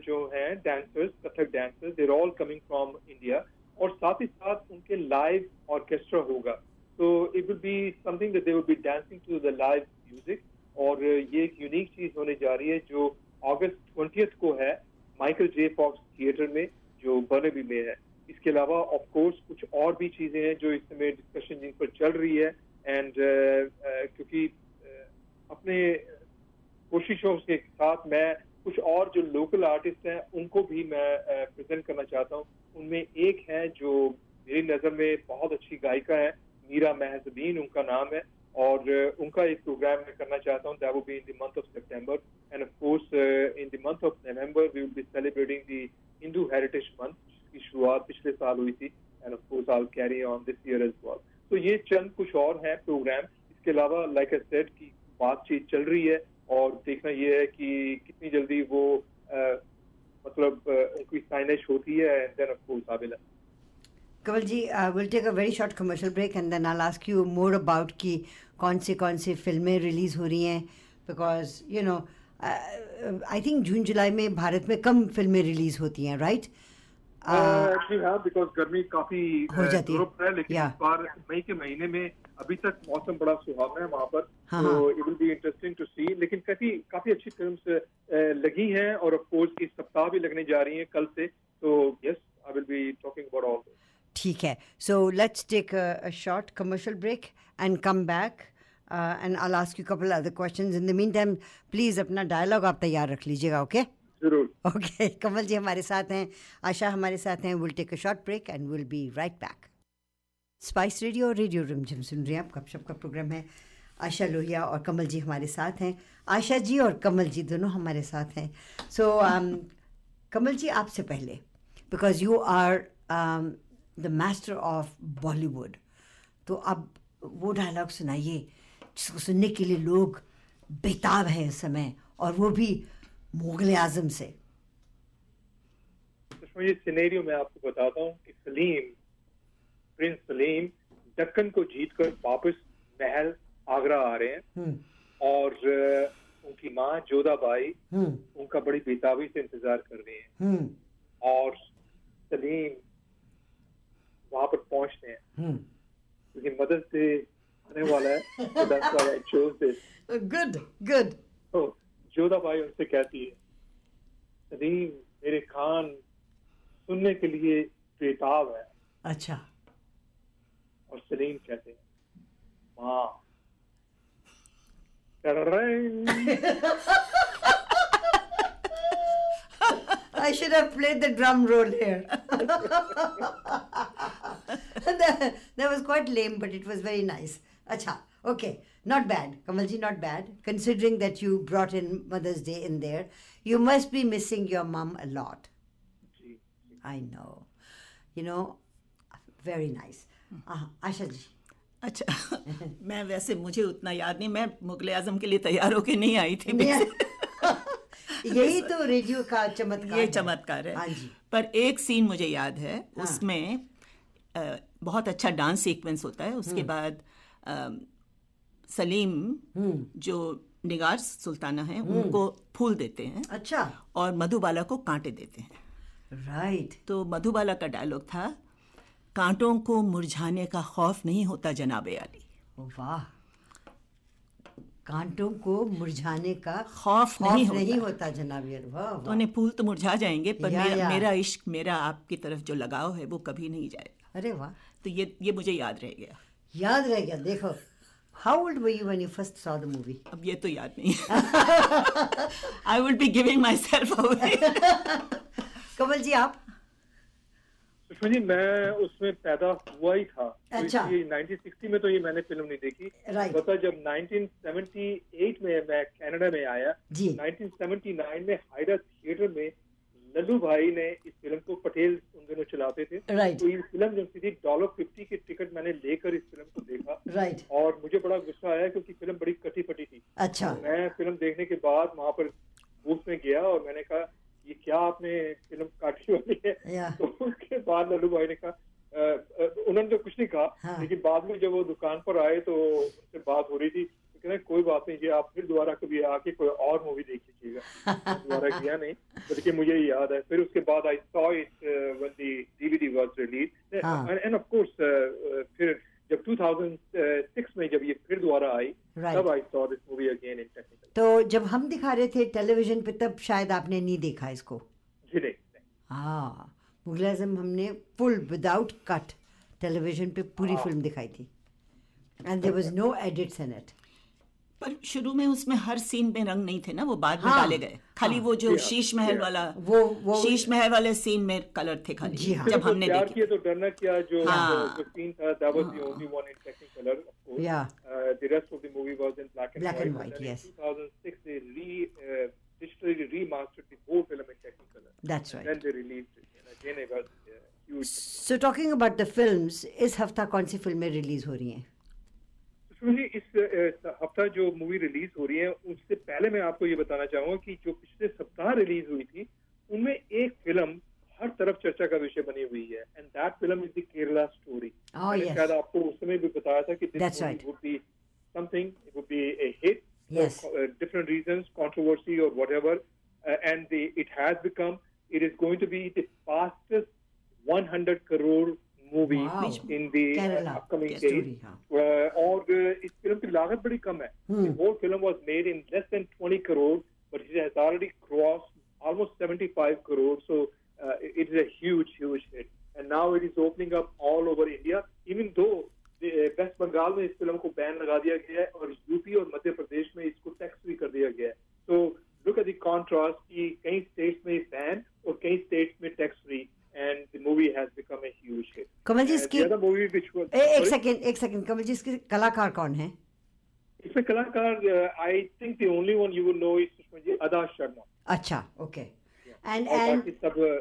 जो हैं dancers Kathak dancers there all coming from India और साथ ही साथ उनके लाइव ऑर्केस्ट्रा होगा। तो it will be something that they will be dancing to the live music और ये एक यूनिक चीज़ होने जा रही है जो अगस्त ट्वेंटी को है माइकल जे फॉक्स थिएटर में जो बर्नबी में है। इसके अलावा ऑफ़ कोर्स कुछ और भी चीज़ें हैं जो इस समय डिस्कशन जिन पर चल रही है। एंड uh, uh, क्योंकि uh, अपने कोशिशों के साथ मैं कुछ और जो लोकल आर्टिस्ट हैं, उनको भी मैं प्रेजेंट करना चाहता हूँ। उनमें एक है जो मेरी नज़र में बहुत अच्छी गायिका है, मीरा महजबीन उनका नाम है। और उनका एक प्रोग्राम मैं करना चाहता हूँ that be in the month of September and of course in the month of November we will be celebrating the Hindu heritage month जिसकी शुरुआत पिछले साल हुई थी। And of course I carry on this year as well तो ये चंद कुछ और हैं प्रोग्राम इसके अलावा लाइक आई सेट की बातचीत चल रही है। और देखना ये है कि कितनी जल्दी वो uh, मतलब उनकी साइनेज होती है and then of course I will Kamal ji will take a very short commercial break and then I ask you more about कि कौन से कौन से फ़िल्में रिलीज़ हो रही हैं। Because you know I think जून जुलाई में भारत में कम फ़िल्में रिलीज़ होती हैं राइट एक्चुअली हाँ बिकॉज़ गर्मी काफ़ी हो जाती है। लेकिन. इस बार मई के महीने में अभी तक मौसम बड़ा सुहावना है वहाँ पर हाँ, तो। It will be interesting to see लेकिन काफ़ी काफ़ी अच्छी फिल्म्स लगी हैं और ऑफ़ कोर्स इस सप्ताह भी लगने जा रही हैं कल से तो yes I will be talking about all ठीक है so let's take a short commercial break and come back and I ask you couple other questions in the meantime please अपना डायलॉग आप तैयार रख लीजिएगा ओके ज़रूर। ओके कमल जी हमारे साथ हैं आशा हमारे साथ हैं। Will take a short break and will be right back Spice Radio और रेडियो रिमझिम सुन रहे हैं आप गपशप का प्रोग्राम है आशा लोहिया और कमल जी हमारे साथ हैं। आशा जी और कमल जी दोनों हमारे साथ हैं। So so, um, Kamal ji आपसे पहले because you are the master of Bollywood तो अब वो डायलॉग सुनाइए जिसको सुनने के लिए लोग बेताब हैं इस समय और वो भी मुगल आज़म से। तो ये सिनेरियो मैं आपको बताता हूँ कि सलीम प्रिंस सलीम दक्कन को जीतकर वापस महल आगरा आ रहे हैं। हम्म। और उनकी माँ जोधाबाई हम्म। उनका बड़ी बेताबी से इंतज़ार कर रही हैं। हम्म। और सलीम वहाँ पर पहुँचते हैं। क्योंकि मदद से आने वाला है. गुड गुड जोधाबाई उनसे कहती है सलीम मेरे खान सुनने के लिए बेताब है अच्छा और सलीम कहते हैं माँ I should have played the drum roll here. that, that was quite lame, but it was very nice. Acha, okay, not bad. Kamalji, not bad. Considering that you brought in Mother's Day in there, you must be missing your mum a lot. Ji I know. You know, very nice. Uh, Asha ji. अच्छा मैं वैसे मुझे उतना याद नहीं मैं मुगल आज़म के लिए तैयार होके नहीं आई थी यही तो रेडियो का चमत्कार ये है। चमत्कार है हाँ जी पर एक सीन मुझे याद है उसमें अ, बहुत अच्छा डांस सीक्वेंस होता है उसके बाद अ, सलीम जो निगार सुल्ताना है उनको फूल देते हैं अच्छा। और मधुबाला को कांटे देते हैं। राइट तो मधुबाला का डायलॉग था कांटों को मुरझाने का खौफ नहीं होता जनाबे अली। वाह। कांटों को मुरझाने का खौफ नहीं नहीं होता। होता जनाबियर तो उन्हें फूल तो मुरझा जाएँगे पर या, मेरा, या। मेरा इश्क मेरा आपकी तरफ़ जो लगाव है वो कभी नहीं जाएगा। अरे वाह। तो ये ये मुझे याद रह गया। याद रह गया देखो। How old were you when you first saw the movie अब ये तो याद नहीं I will be giving myself Kamal ji आप सुषमा जी मैं उसमें पैदा हुआ ही था तो अच्छा। इसलिए 1960 में तो ये मैंने फ़िल्म नहीं देखी Right. पता जब 1978 में मैं कनाडा में आया जी। 1979 में हायरा थिएटर में लल्लू भाई ने इस फ़िल्म को पटेल उन दिनों चलाते थे। Right. तो ये फ़िल्म जो थी डॉलर फिफ्टी की टिकट मैंने लेकर इस फ़िल्म को देखा। राइट और मुझे बड़ा गुस्सा आया क्योंकि फ़िल्म बड़ी कटी फटी थी। अच्छा। तो मैं फ़िल्म देखने के बाद वहाँ पर बूथ में गया और मैंने कहा ये क्या आपने फ़िल्म काटी वाली है? या। तो उसके बाद लल्लू भाई ने कहा उन्होंने तो कुछ नहीं कहा हाँ। लेकिन बाद में जब वो दुकान पर आए तो उनसे बात हो रही थी। कह रहे कोई बात नहीं जी आप फिर दोबारा कभी आके कोई और मूवी देख लीजिएगा। दोबारा किया नहीं बल्कि मुझे याद है। फिर उसके बाद I saw it when the DVD was released हाँ। एंड ऑफ़ कोर्स फिर जब 2006 में जब ये फिर दोबारा आई Right. तब I saw this movie again in technical तो जब हम दिखा रहे थे टेलीविज़न पे तब शायद आपने नहीं देखा इसको? जी नहीं। हाँ मुगल आज़म हमने फुल विदाउट कट टेलीविज़न पे पूरी फ़िल्म दिखाई थी। And there was no edits in it पर शुरू में उसमें हर सीन में रंग नहीं थे ना वो बाद हाँ, निकाले गए। हाँ, खाली वो जो शीश महल वाला वो, वो शीश महल वाले सीन में कलर थे खाली जी हाँ, जब हमने तो तो डरना क्या जो हाँ। सीन था film so talking about the films इस हफ़्ता कौन सी फ़िल्में रिलीज़ हो रही है? अ, जो मूवी रिलीज़ हो रही है उससे पहले मैं आपको ये बताना चाहूँगा कि जो पिछले सप्ताह रिलीज़ हुई थी उनमें एक फ़िल्म हर तरफ़ चर्चा का विषय बनी हुई है and that film is the Kerala story शायद आपको उस समय भी बताया था कि right. Would be something it would be a hit reasons controversy or whatever uh, and the, it has become it is going to be the fastest 100 crore movie in the upcoming days और इस film की लागत बड़ी कम है। Whole film was made in less than 20 crore but it has already cross almost 75 crore so it is a huge huge hit and now it is opening up all over India even though West Bengal में इस film को ban लगा दिया गया है और UP और मध्य प्रदेश में इसको टैक्स भी कर दिया गया है। So look at the contrast की कई स्टेट्स में इस कमल जी इसकी ए, एक सेकंड एक सेकंड कमल जी इसके कलाकार कौन है? इसमें कलाकार I think the only one you will know is Sushma ji Adah Sharma. अच्छा ओके एंड एंड सब अ,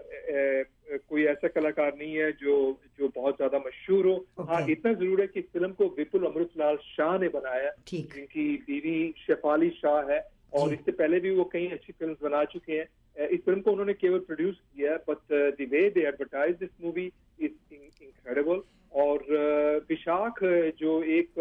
अ, कोई ऐसा कलाकार नहीं है जो जो बहुत ज़्यादा मशहूर हो। Okay. हाँ इतना ज़रूर है कि फ़िल्म को विपुल अमृतलाल शाह ने बनाया। जिनकी बीवी शेफाली शाह है। और इससे पहले भी वो कई अच्छी फ़िल्म बना चुके हैं। इस फ़िल्म को उन्होंने केवल प्रोड्यूस किया है but the way they advertise this movie is incredible और विशाख जो एक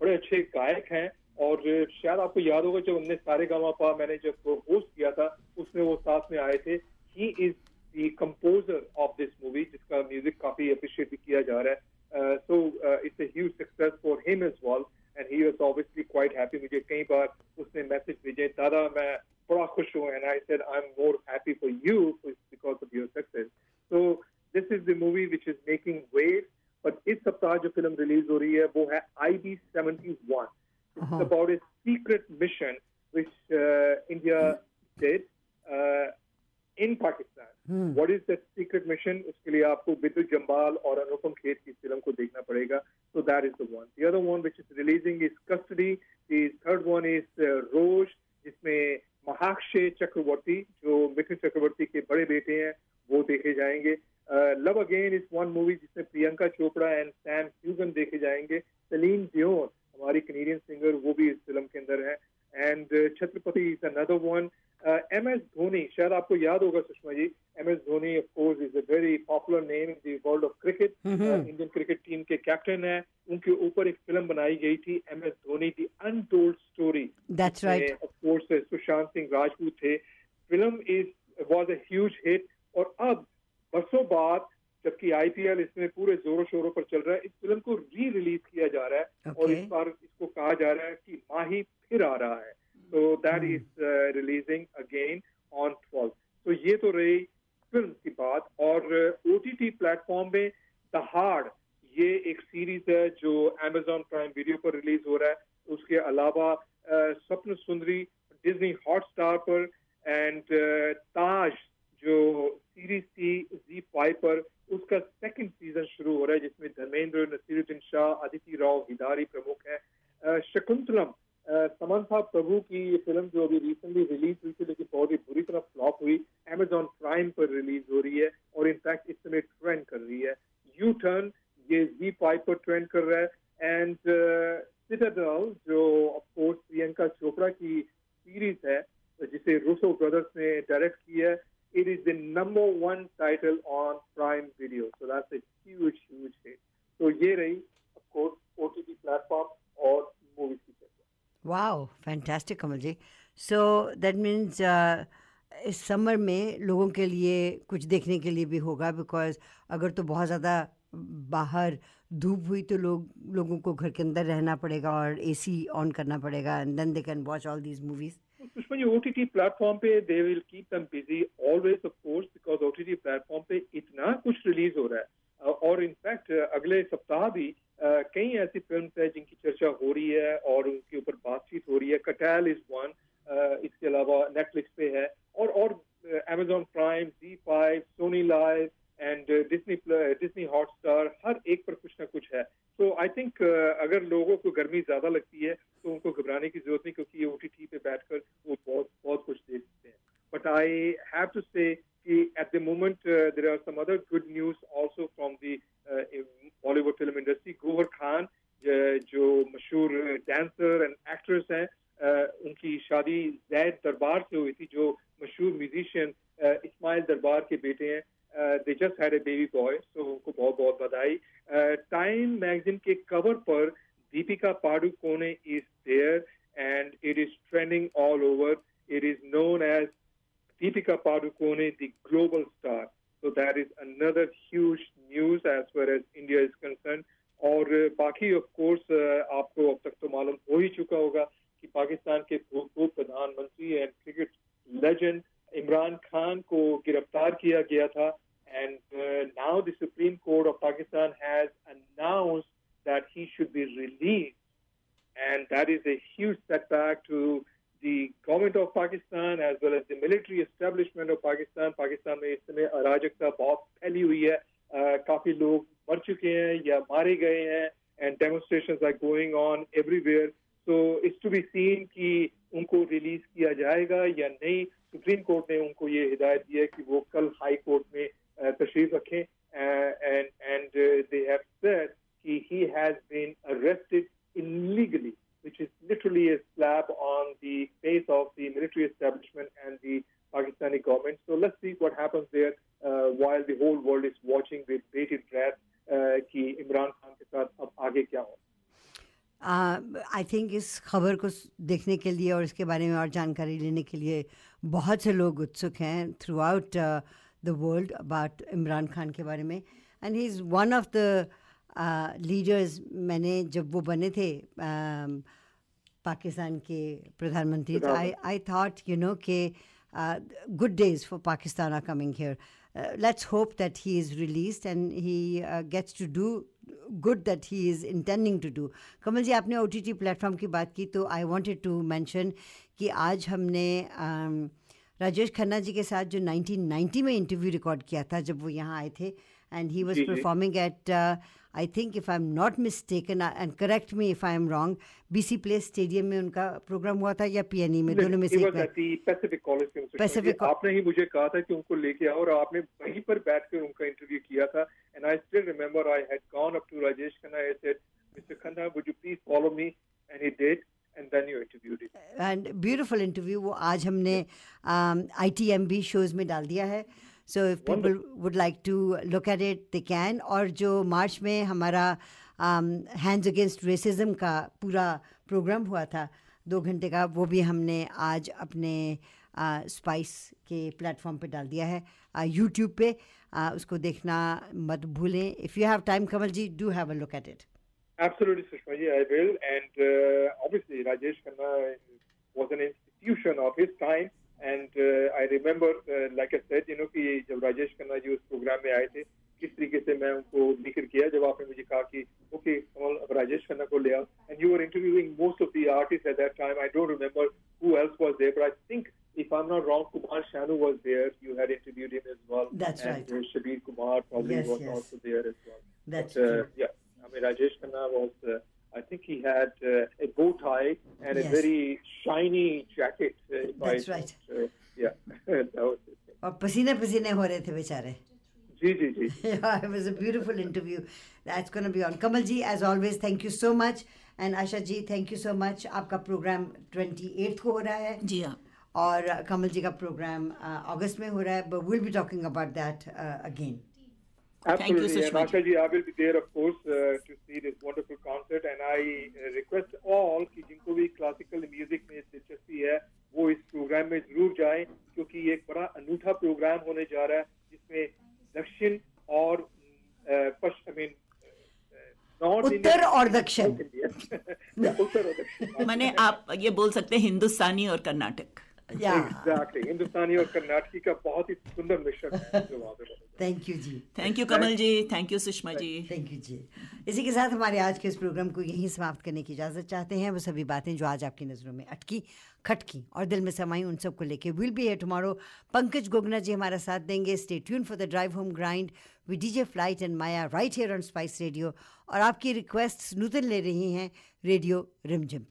बड़े अच्छे गायक हैं और शायद आपको याद होगा जब हमने सारे गामा पा मैंने जब होस्ट किया था उसमें वो साथ में आए थे। He is the composer of this movie जिसका म्यूज़िक काफ़ी अप्रिशिएट किया जा रहा है। So it's a huge success for him as well and he was obviously quite happy मुझे कई बार उसने मैसेज भेजे दादा मैं बड़ा खुश हूँ. And I said I am more happy for you because of your success so this is the movie which is making wave but इस सप्ताह जो फ़िल्म रिलीज़ हो रही है वो है I B seventy one Uh-huh. It's about a secret mission which uh, India did What is that secret mission? उसके लिए आपको विद्युत जम्बाल और अनुपम खेर की फ़िल्म को देखना पड़ेगा. So that the one. The other one which is releasing is Custody. The third one is uh, जिसमें महाक्षय चक्रवर्ती जो मिथुन चक्रवर्ती के बड़े बेटे हैं वो देखे जाएँगे love again is one movie जिसमें Priyanka Chopra and Sam Heughan देखे जाएँगे सलीम दियोन हमारी कनेडियन सिंगर वो भी इस फ़िल्म के अंदर है and Chhatrapati is another one M S Dhoni शायद आपको याद होगा Sushma ji M S Dhoni of course is a very popular name in the world of cricket Indian cricket team के कैप्टन है. उनके ऊपर एक फ़िल्म बनाई गई थी M S Dhoni the untold story that's right of course Sushant Singh Rajput थे. Film is was a huge hit और अब बरसों बाद जबकि आईपीएल इसमें पूरे जोरों शोरों पर चल रहा है इस फ़िल्म को री रिलीज़ किया जा रहा है. और इस बार इसको कहा जा रहा है कि माही फिर आ रहा है. That is releasing again on twelfth तो ये तो रही फ़िल्म की बात और ओ टी टी प्लेटफॉर्म में दहाड़ ये एक सीरीज़ है जो Amazon प्राइम वीडियो पर रिलीज़ हो रहा है उसके अलावा स्वप्न सुंदरी डिज्नी हॉटस्टार पर एंड ताज जो सीरीज़ थी जी फाइव पर उसका सेकंड सीज़न शुरू हो रहा है जिसमें धर्मेंद्र नसीरुद्दीन शाह अदिति राव हिदारी प्रमुख है शकुंतलम समंथा प्रभु की ये फ़िल्म जो अभी रिसेंटली रिलीज़ हुई थी लेकिन बहुत ही बुरी तरह फ्लॉप हुई Amazon प्राइम पर रिलीज़ हो रही है और इनफैक्ट इस समय ट्रेंड कर रही है यू टर्न ये जी फाइव पर ट्रेंड कर रहा है एंड सिटाडल जो ऑफ़ कोर्स प्रियंका चोपड़ा की सीरीज़ है जिसे रूसो ब्रदर्स ने डायरेक्ट की है it is the number one title on Prime Video. So that's a huge, huge hit. So ये रही, of course, OTT platform और movies की चर्चा. Wow fantastic Kamal ji. So that means इस summer में लोगों के लिए कुछ देखने के लिए भी होगा बिकॉज़ अगर तो बहुत ज़्यादा बाहर धूप हुई तो लोग लोगों को घर के अंदर रहना पड़ेगा और एसी ऑन करना पड़ेगा and then they can watch all these movies Sushma, your OTT पे will keep them busy always, of course, because because O T T platform पे इतना कुछ रिलीज़ हो रहा है। और इनफैक्ट अगले सप्ताह भी कई ऐसी फ़िल्म है जिनकी चर्चा हो रही है और उनके ऊपर बातचीत हो रही है। कटैल इज़ वन इसके अलावा नेटफ्लिक्स पे है और और Amazon Prime Zee five Sony Live and Disney Disney Hotstar हर एक पर कुछ ना कुछ है। तो आई थिंक अगर लोगों को गर्मी ज़्यादा लगती है तो उनको घबराने की ज़रूरत नहीं क्योंकि ये ओ टी टी पे बैठकर वो बहुत बहुत कुछ देख सकते हैं। But I have to say कि at the moment there are some other good news also from the Bollywood film industry Gauahar Khan जो मशहूर डांसर एंड एक्ट्रेस हैं उनकी शादी जैद दरबार से हुई थी जो मशहूर म्यूजिशियन इस्माइल दरबार के बेटे हैं they just had a baby boy so उनको बहुत बहुत बधाई टाइम मैगजीन के कवर पर Deepika Padukone is there and it is trending all over it is known as Deepika Padukone, the global star. So that is another huge news as far as India is concerned. और बाकी of course आपको अब तक तो मालूम हो ही चुका होगा कि पाकिस्तान के भूतपूर्व प्रधानमंत्री and cricket legend Imran Khan को गिरफ्तार किया गया था and now the Supreme Court of Pakistan has announced that he should be released and that is a huge setback to as establishment of Pakistan. Pakistan में इस समय अराजकता बहुत फैली हुई है। काफ़ी लोग मर चुके हैं या मारे गए हैं and demonstration are going on everywhere so it's to be seen कि उनको रिलीज़ किया जाएगा या नहीं। सुप्रीम कोर्ट ने उनको ये हिदायत दी है कि वो कल high court military establishment and the Pakistani government. So let's see what happens there uh, while the whole world is watching with bated breath uh, कि इमरान खान के साथ अब आगे क्या हो आई थिंक इस खबर को देखने के लिए और इसके बारे में और जानकारी लेने के लिए बहुत से लोग उत्सुक हैं throughout the world about Imran Khan के बारे में and he is one of the leaders मैंने जब वो बने थे uh, पाकिस्तान के प्रधानमंत्री I I thought you know के good days for Pakistan are coming here. Uh, let's hope that he is released and he to do good that he is intending to do. Kamal ji आपने O T T platform की बात की तो I wanted to mention कि आज हमने um, Rajesh Khanna ji के साथ जो 1990 में इंटरव्यू रिकॉर्ड किया था जब वो यहाँ आए थे and he was performing at I think if I am not mistaken and correct me if I am wrong BC Place Stadium में उनका प्रोग्राम हुआ था या पीएनई में? दोनों में से पैसिफिक कॉलेज पैसिफिक आपने ही मुझे कहा था कि उनको लेके आओ और आपने वहीं पर बैठकर उनका इंटरव्यू किया था। And I still remember I had gone up to Rajesh Khanna I said Mister Khanna would you please follow me and he did and then you interviewed it. And beautiful interview वो आज हमने um, ITMB shows में डाल दिया है। So if people would like to look at it they can और जो March में हमारा हैंड्स अगेंस्ट रेसिज्म का पूरा प्रोग्राम हुआ था दो घंटे का वो भी हमने आज अपने स्पाइस uh, के प्लेटफॉर्म पे डाल दिया है यूट्यूब uh, पे। Uh, उसको देखना मत भूलें। If you have time Kamal ji do have a look at it Absolutely, Sushma ji, I will. And uh, obviously, Rajesh Khanna was an institution of his time. And uh, I remember, uh, like I said, you know, कि जब राजेश खन्ना जी उस programme में आए थे किस तरीके से मैं उनको जिक्र किया जब आपने मुझे कहा कि ओके कमल अब राजेश खन्ना को ले आओ and you are interviewing most of the artist at that time I don't remember who else was there but I think if I'm not wrong, Kumar Shanu was there. You had interviewed him as well. That's and, right. Uh, Shabir Kumar probably yes, was yes. also there as well. That's but, uh, true. Yeah. I mean, Rajesh Khanna was, uh, I think he had uh, a bow tie and Yes. a very shiny jacket. Uh, if That's I right. और पसीने पसीने हो रहे थे बेचारे जी जी जी yeah, it was a beautiful interview. That's going to be on. Kamal ji, as always, thank you so much. And Asha ji, thank you so much. आपका प्रोग्राम 28th को हो रहा है जी हाँ और uh, कमल जी का प्रोग्राम अगस्त में हो रहा है but we'll be talking about that uh, again. Absolutely. Sushma and Asha ji, I will be there, of course, uh, to see this wonderful concert. And I uh, request all कि जिनको भी classical music में दिलचस्पी है वो इस program में ज़रूर जाएँ ये एक बड़ा अनूठा प्रोग्राम होने जा रहा है जिसमें दक्षिण और पश्चिम मीन उत्तर और दक्षिण। उत्तर और दक्षिण। मैंने आप ये बोल सकते हैं हिंदुस्तानी और कर्नाटक. एग्जैक्टली हिंदुस्तानी और कर्नाटकी का बहुत ही सुंदर मिश्रण है thank you ji thank you Kamal ji thank you Sushma ji thank you जी इसी के साथ हमारे आज के इस प्रोग्राम को यहीं समाप्त करने की इजाज़त चाहते हैं। वो सभी बातें जो आज आपकी नज़रों में अटकी खटकी और दिल में समाई उन सबको लेके विल बी है टुमारो पंकज गोगना जी हमारा साथ देंगे। Stay tune for the drive home grind we DJ Flight and Maya right here on Spice Radio और आपकी रिक्वेस्ट नूतन ले रही हैं रेडियो रिमझिम